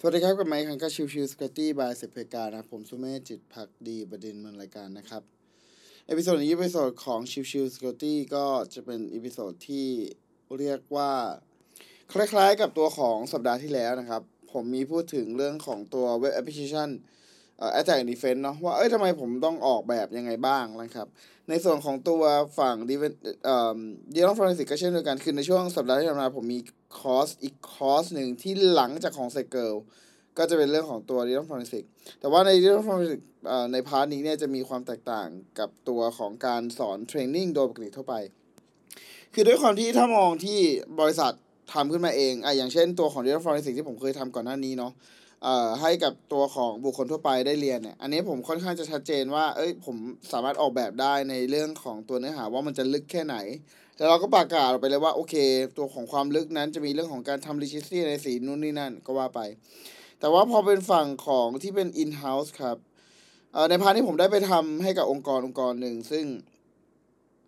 สวัสดีครับกับไมค์คังก็ชิวชิวสกอตตี้บายเซเพกานะผมสุเมธจิตพักดีประเด็นมันรายการนะครับเอพิโซดนี้เอพิโซดของชิวชิวสกอตตี้ก็จะเป็นเอพิโซดที่เรียกว่า คล้ายๆกับตัวของสัปดาห์ที่แล้วนะครับ ผมมีพูดถึงเรื่องของตัวเว็บแอปพลิเคชัน เอ่อ Attack and Defense เนาะว่าเอ้ยทำไมผมต้องออกแบบยังไงบ้างนะครับ ในส่วนของตัวฝั่ง Defense เอ่อ Digital Forensic ก็เช่นเดียวกันคือในช่วงสัปดาห์ที่ผ่านมาผมมีคอร์สอีกคอร์สหนึ่งที่หลังจากของ s ซเกิลก็จะเป็นเรื่องของตัว Digital Forensic แต่ว่าใน Digital Forensic เอ่อใน part นี้เนี่ยจะมีความแตกต่างกับตัวของการสอน training โดยปกติทั่วไป คือด้วยความที่ถ้ามองที่บริษัททำขึ้นมาเองอะอย่างเช่นตัวของ Digital Forensic ที่ผมเคยทำก่อนหน้านี้เนาะ ให้กับตัวของบุคคลทั่วไปได้เรียนเนี่ย อันนี้ผมค่อนข้างจะชัดเจนว่า เอ้ย ผมสามารถออกแบบได้ในเรื่องของตัวเนื้อหาว่ามันจะลึกแค่ไหน แล้วเราก็ประกาศออกไปเลยว่า โอเค ตัวของความลึกนั้นจะมีเรื่องของการทำ registry ในสีนู่นนี่นั่นก็ว่าไป แต่ว่าพอเป็นฝั่งของที่เป็น in house ครับเอ่อใน part นี้ผมได้ไปทำให้กับองค์กรองค์กรหนึ่ง ซึ่ง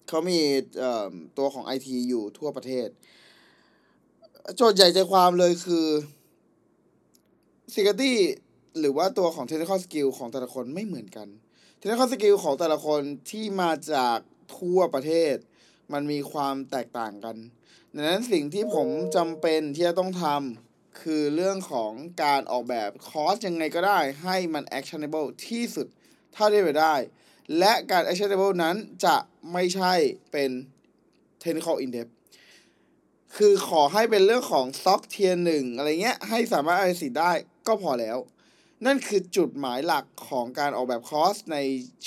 เขามีเอ่อตัวของ IT อยู่ทั่วประเทศ โจทย์ใหญ่ใจความเลยคือ security หรือว่าตัวของ technical skill ของแต่ละคนไม่เหมือนกัน technical skill ของแต่ละคนที่มาจากทั่วประเทศ มันมีความแตกต่างกันดังนั้นสิ่งที่ผมจำเป็นที่จะต้องทำคือเรื่องของการออกแบบคอร์สยังไงก็ได้ให้มัน actionable ที่สุดเท่าที่ไปได้ และการ actionable นั้นจะไม่ใช่เป็น technical in depth คือขอให้เป็นเรื่องของซ็อกเทียหนึ่งอะไรเงี้ยให้สามารถเอาสิได้ ก็พอแล้ว นั่นคือจุดหมายหลักของการออกแบบคอร์สใน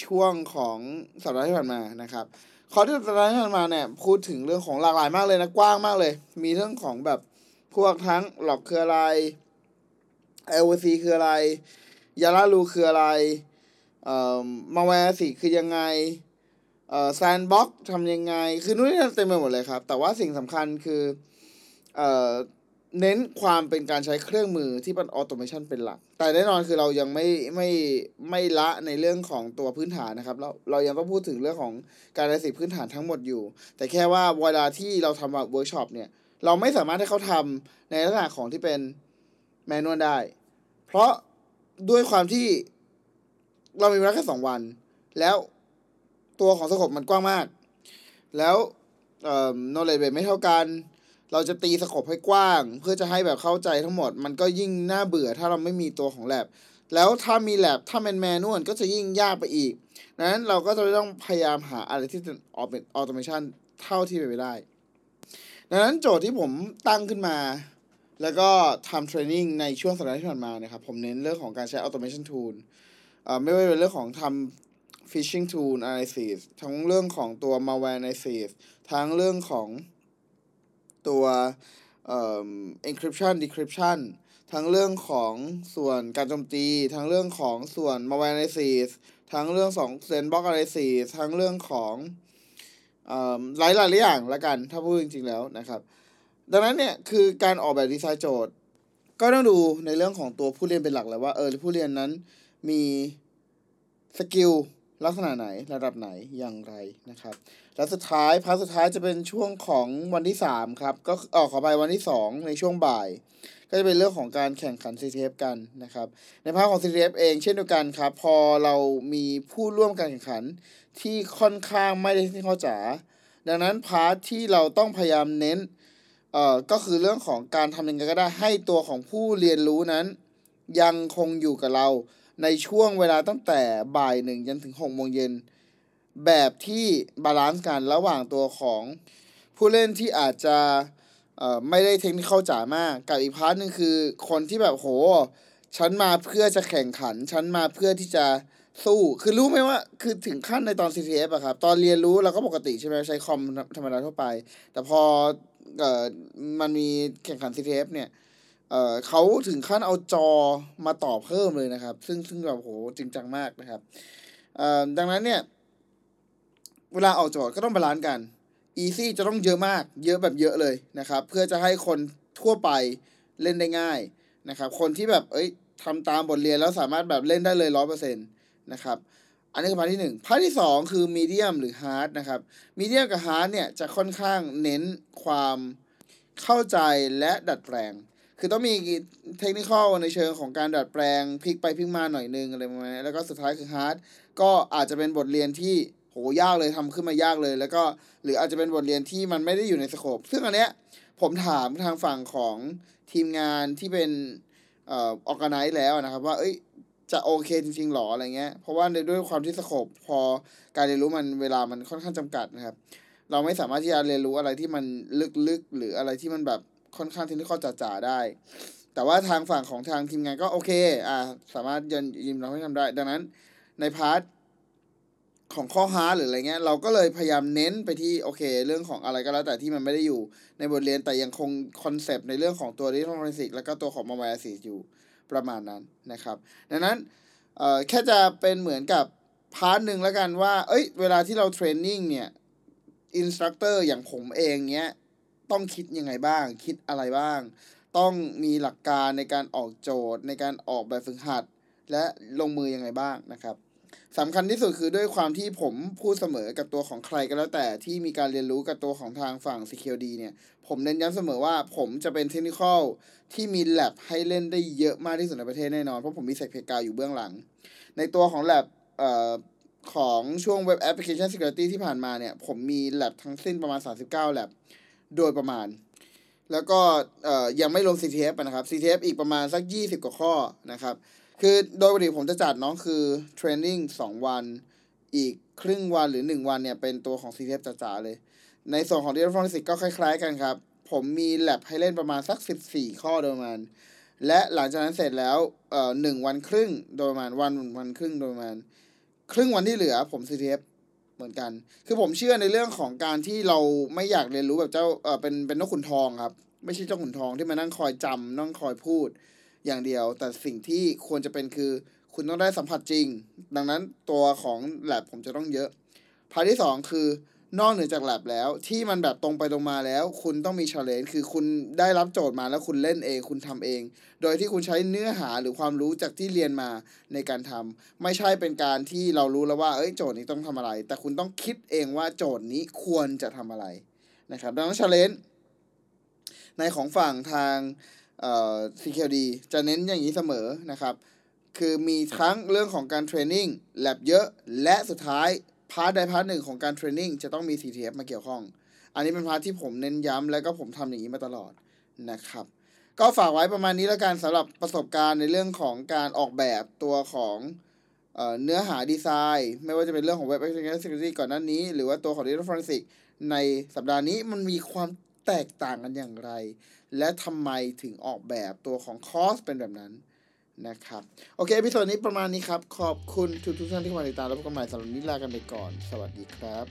ช่วงของสัปดาห์ที่ผ่านมานะครับคอร์สที่สัปดาห์ที่ผ่านมาเนี่ยพูดถึงเรื่องของหลากหลายมากเลยนะกว้างมากเลย มีเรื่องของแบบพวกทั้งหลอกคืออะไร LOC คืออะไร ยาลาลูคืออะไรเอ่อมาแวร์สิคือยังไงเอ่อแซนบ็อกทำยังไง คือนู่นนี่นั่นเต็มไปหมดเลยครับ แต่ว่าสิ่งสำคัญคือเอ่อ เน้นความเป็นการใช้เครื่องมือที่เป็น automation เป็นหลัก แต่แน่นอนคือเรายังไม่ไม่ไม่ละในเรื่องของตัวพื้นฐานนะครับ เราเรายังต้องพูดถึงเรื่องของการใช้สิพื้นฐานทั้งหมดอยู่ แต่แค่ว่าเวลาที่เราทำแบบเวิร์กช็อปเนี่ย เราไม่สามารถให้เขาทำในลักษณะของที่เป็น manual ได้ เพราะด้วยความที่เรามีเวลาแค่สองวัน แล้วตัวของ scope มันกว้างมาก แล้วเอ่อ knowledge base ไม่เท่ากัน เราจะตี scope ให้กว้าง เพื่อจะให้แบบเข้าใจทั้งหมด มันก็ยิ่งน่าเบื่อถ้าเราไม่มีตัวของแ a บแล้วถ้ามีแ a บถ้าเป็นแมนนวลก็จะยิ่งยากไปอีกดังนั้นเราก็จะต้องพยายามหาอะไรที่เป็นออเป automation เท่าที่เป็นไปได้ดังนั้นโจทย์ที่ผมตั้งขึ้นมา แล้วก็ทำ training ในช่วงสัปดาห์ที่ผ่านมานะครับผมเน้นเรื่องของการใช้ automation tool เอ่อไม่ว่าจะเป็นเรื่องของทำ phishing tool analysis ทั้งเรื่องของตัว malware analysis ทั้งเรื่องของ ตัวเอ่อ encryption decryption ทั้งเรื่องของส่วนการโจมตี ทั้งเรื่องของส่วน malware analysis ทั้งเรื่องของ sandbox analysis ทั้งเรื่องของหลายหลายอย่างละกัน ถ้าพูดจริงๆแล้วนะครับ ดังนั้นเนี่ยคือการออกแบบดีไซน์โจทย์ ก็ต้องดูในเรื่องของตัวผู้เรียนเป็นหลักเลยว่าเออผู้เรียนนั้นมี skill ลักษณะไหนระดับไหนอย่างไรนะครับ แล้วสุดท้าย part สุดท้ายจะเป็นช่วงของวันที่สามครับ ก็เออขอไปวันที่สองในช่วงบ่าย ก็จะเป็นเรื่องของการแข่งขัน CTF กันนะครับ ในภาคของ CTF เองเช่นเดียวกันครับ พอเรามีผู้ร่วมการแข่งขันที่ค่อนข้างไม่ได้ technical จ๋าดังนั้น part ที่เราต้องพยายามเน้นเอ่อก็คือเรื่องของการทำยังไงก็ได้ให้ตัวของผู้เรียนรู้นั้น ยังคงอยู่กับเรา ในช่วงเวลาตั้งแต่บ่ายหนึ่งจนถึงหกโมงเย็น แบบที่ balance กันระหว่างตัวของผู้เล่นที่อาจจะไม่ได้ technical จ๋ามาก กับอีก part หนึงคือคนที่แบบโห ฉันมาเพื่อจะแข่งขัน ฉันมาเพื่อที่จะสู้ คือรู้ไหมว่า คือถึงขั้นในตอน CTF อะครับ ตอนเรียนรู้เราก็ปกติใช่ไหมใช้คอมธรรมดาทั่วไป แต่พอเออมันมีแข่งขัน CTF เนี่ย เอ่อเขาถึงขั้นเอาจอมาต่อเพิ่มเลยนะครับ ซึ่งซึ่งแบบโหจริงจังมากนะครับเอ่อดังนั้นเนี่ย เวลาออกโจทย์ก็ต้อง balance กัน easy จะต้องเยอะมาก เยอะแบบเยอะเลยนะครับ เพื่อจะให้คนทั่วไปเล่นได้ง่ายนะครับ คนที่แบบเอ้ยทำตามบทเรียนแล้วสามารถแบบเล่นได้เลยร้อยเปอร์เซ็นต์นะครับ อันนี้คือ part ที่หนึ่ง part ที่สองคือ medium หรือ hard นะครับ medium กับ hard เนี่ยจะค่อนข้างเน้นความเข้าใจและดัดแปลง คือต้องมี technical ในเชิงของการดัดแปลงพลิกไปพลิกมาหน่อยนึงอะไรประมาณนี้แล้วก็สุดท้ายคือ hard ก็อาจจะเป็นบทเรียนที่โหยากเลยทำขึ้นมายากเลย แล้วก็หรืออาจจะเป็นบทเรียนที่มันไม่ได้อยู่ใน scope ซึ่งอันเนี้ยผมถามทางฝั่งของทีมงานที่เป็นเอ่อ organize แล้วนะครับ ว่าเอ้ยจะโอเคจริงๆหรออะไรเงี้ย เพราะว่าในด้วยความที่ scope พอการเรียนรู้มันเวลามันค่อนข้างจำกัดนะครับ เราไม่สามารถที่จะเรียนรู้อะไรที่มันลึกๆ หรืออะไรที่มันแบบ ค่อนข้างที่ core จ๋าๆได้ แต่ว่าทางฝั่งของทางทีมงานก็โอเคอ่าสามารถยินยิมเราให้ทำได้ ดังนั้นใน part ของข้อ hard หรืออะไรเงี้ยเราก็เลยพยายามเน้นไปที่โอเค เรื่องของอะไรก็แล้วแต่ที่มันไม่ได้อยู่ในบทเรียนแต่ยังคง concept ในเรื่องของตัว digital forensic แล้วก็ตัวของม o บ i l e ซิอยู่ประมาณนั้นนะครับ ดังนั้นเอ่อแค่จะเป็นเหมือนกับ part หนึ่งแล้วกันว่า เอ้ย เวลาที่เรา training เนี่ย instructor อย่างผมเองเนี้ย ต้องคิดยังไงบ้าง คิดอะไรบ้าง ต้องมีหลักการในการออกโจทย์ ในการออกแบบฝึกหัด และลงมือยังไงบ้างนะครับสำคัญที่สุดคือด้วยความที่ผมพูดเสมอกับตัวของใครก็แล้วแต่ที่มีการเรียนรู้กับตัวของทางฝั่ง CQD เนี่ยผมเน้นย้ำเสมอว่าผมจะเป็นเทคนิคอลที่มีแ a บให้เล่นได้เยอะมากที่สุดในประเทศแน่นอน เพราะผมมีเซกเพกาอยู่เบื้องหลัง ในตัวของแ a บของช่วงเว็บแอปพลิเคชัน Security ที่ผ่านมาเนี่ยผมมี lab ทั้งสิ้นประมาณ 39 lab โดยประมาณ แล้วก็ยังไม่ลง CTF นะครับ CTF อีกประมาณสัก 20 กว่าข้อนะครับ คือโดยปกติผมจะจัดน้องคือเทรนนิ่ง2 วัน อีกครึ่งวันหรือ 1 วันเนี่ยเป็นตัวของ CTF จ๋าๆเลย ในส่วนของ Data Forensics ก็คล้ายๆกันครับ ผมมี lab ให้เล่นประมาณสัก 14 ข้อโดยประมาณ และหลังจากนั้นเสร็จแล้วเอ่อหนึ่งวันครึ่งโดยประมาณวันวันครึ่งโดยประมาณ ครึ่งวันที่เหลือผม CTF เหมือนกัน คือผมเชื่อในเรื่องของการที่เราไม่อยากเรียนรู้แบบเจ้าเออเป็นเป็นนกขุนทองครับ ไม่ใช่เจ้าขุนทองที่มานั่งคอยจำนั่งคอยพูดอย่างเดียว แต่สิ่งที่ควรจะเป็นคือ คุณต้องได้สัมผัสจริง ดังนั้นตัวของแลบผมจะต้องเยอะ part ที่สองคือ นอกเหนือจากแลบแล้ว ที่มันแบบตรงไปตรงมาแล้ว คุณต้องมี challenge คือคุณได้รับโจทย์มาแล้วคุณเล่นเอง คุณทำเอง โดยที่คุณใช้เนื้อหาหรือความรู้จากที่เรียนมาในการทำไม่ใช่เป็นการที่เรารู้แล้วว่าเอ้ยโจทย์นี้ต้องทำอะไร แต่คุณต้องคิดเองว่าโจทย์นี้ควรจะทำอะไรนะครับดังนั้น challenge ในของฝั่งทางเอ่อ CQD จะเน้นอย่างนี้เสมอนะครับ คือมีทั้งเรื่องของการ training lab เยอะ และสุดท้าย part ใด part หนึ่งของการ training จะต้องมี CTF มาเกี่ยวข้อง อันนี้เป็น part ที่ผมเน้นย้ำแล้วก็ผมทำอย่างนี้มาตลอดนะครับ ก็ฝากไว้ประมาณนี้แล้วกันสำหรับประสบการณ์ในเรื่องของการออกแบบตัวของเอเนื้อหาดีไซน์ ไม่ว่าจะเป็นเรื่องของ Web Application Security ก่อนหน้านี้ หรือว่าตัวของ Data Forensic ในสัปดาห์นี้มันมีความแตกต่างกันอย่างไร และทำไมถึงออกแบบตัวของคอสเป็นแบบนั้น นะครับ โอเคพิโซดนี้ประมาณนี้ครับ ขอบคุณทุกทุกท่านที่มาติดตามแล้วพบกันใหม่สำหรับวันนี้ลากันไปก่อน สวัสดีครับ